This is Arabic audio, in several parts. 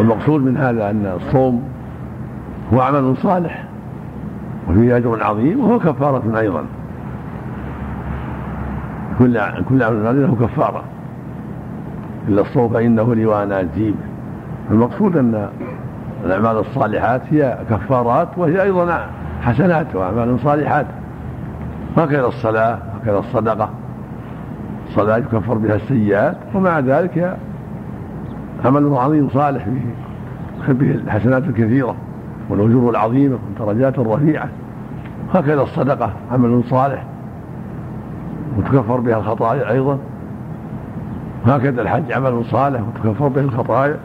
والمقصود من هذا أن الصوم هو عمل صالح وفيه أجر عظيم وهو كفارة أيضا. كل كل عمل له كفارة. إلا الصوم فإنه لي وأنا أجيب المقصود أن الأعمال الصالحات هي كفارات وهي أيضا حسنات وأعمال صالحات. هكذا الصلاة هكذا الصدقة. الصلاة يكفر بها السيئات ومع ذلك عمل عظيم صالح فيه. به الحسنات الكثيرة والأجور العظيمة والدرجات الرفيعة. هكذا الصدقة عمل صالح. وتكفر بها الخطايا أيضا. هكذا الحج عمل صالح وتكفر به الخطايا.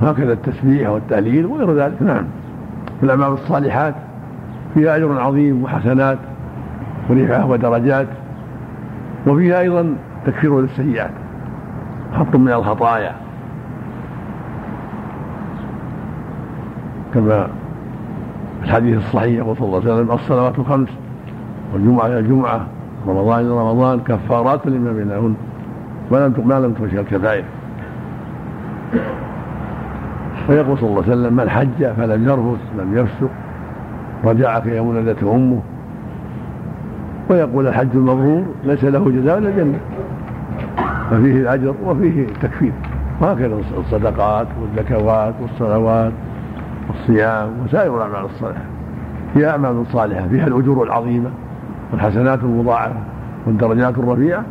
هكذا التسبيح والتهليل وغير ذلك. نعم. الأعمال الصالحات فيها أجر عظيم وحسنات ورفعة ودرجات. وفيها أيضا تكفير للسيئات حط من الخطايا. كما في الحديث الصحيح يقول صلى الله عليه وسلم الصلوات الخمس والجمعة إلى الجمعة رمضان إلى رمضان كفارات لما بينهن ولم ما لم تغشى الكبائر. ويقول صلى الله عليه وسلم من حج فلم يرفث لم يفسق رجع كيوم ولدته أمه. ويقول الحج المبرور ليس له جزاء إلا الجنة. ففيه الأجر وفيه التكفير. وهكذا الصدقات والزكوات والصلوات. والصيام وسائر الأعمال الصالحة. هي أعمال صالحة فيها الأجور العظيمة والحسنات المضاعفة والدرجات الرفيعة.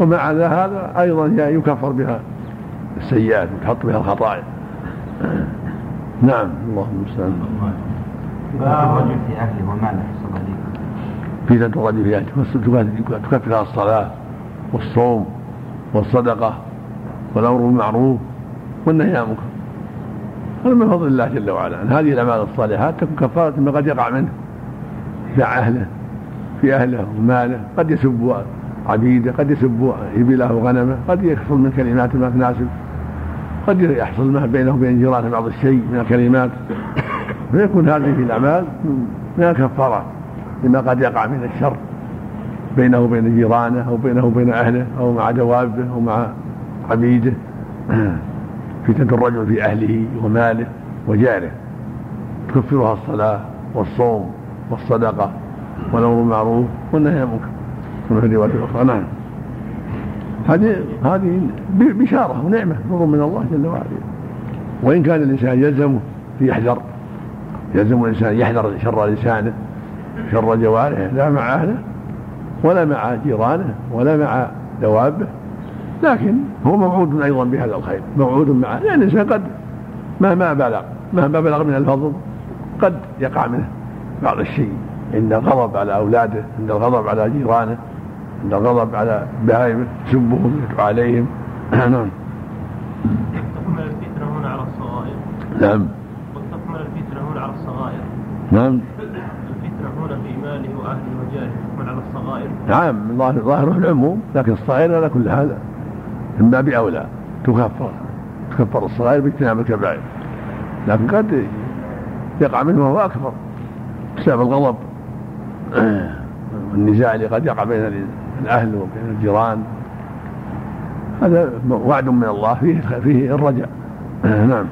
ومع هذا أيضا يكفر بها السيئات وتحط بها الخطايا. نعم اللهم المستعان الرجل في اهله وماله في الرجل في اهله تكفر الصلاة والصوم والصدقة والأمر بالمعروف والنهي عن المنكر. هذا من فضل الله جل وعلا. أن هذه الأعمال الصالحات تكون كفارة ما قد يقع منه. مع أهله في أهله وماله قد يسب عبيده قد يسب إبله وغنمه قد يحصل من كلمات ما تناسب قد يحصل ما بينه وبين جيرانه بعض الشيء من الكلمات. فيكون هذه الأعمال من الكفارات لما قد يقع من الشر بينه وبين جيرانه أو بينه وبين أهله أو مع دوابه أو مع عبيده. فتنة الرجل في أهله وماله وجاره. تكفرها الصلاة والصوم والصدقة والأمر بالمعروف والنهي عن المنكر كما في الروايه الأخرى. نعم. هذه هذه بشارة ونعمة نور من الله جل وعلا. وإن كان الإنسان يلزمه يحذر يلزم الإنسان يحذر شر لسانه شر جوارحه لا مع أهله ولا مع جيرانه ولا مع دوابه. لكن هو موعود أيضا بهذا الخير موعود معه لأن الانسان قد مهما بلغ مهما بلغ من الفضل قد يقع منه بعض الشيء. عند الغضب على أولاده عند الغضب على جيرانه عند الغضب على بهائمه يسبهم يدعو عليهم. نعم. الفتنة هنا على الصغائر. نعم. وتحمل الفتنة هنا على الصغائر. نعم. الفتنة هنا في ماله وأهله وجاره تحمل على الصغائر. نعم ظاهر ظاهره العموم لكن الصغائر على كل هذا من باب أولى. تكفر. تكفر الصغائر باجتناب الكبائر. لكن قد يقع منه وهو أكبر. بسبب الغضب. والنزاع اللي قد يقع بين الأهل وبين الجيران. هذا وعد من الله. فيه فيه الرجاء. نعم.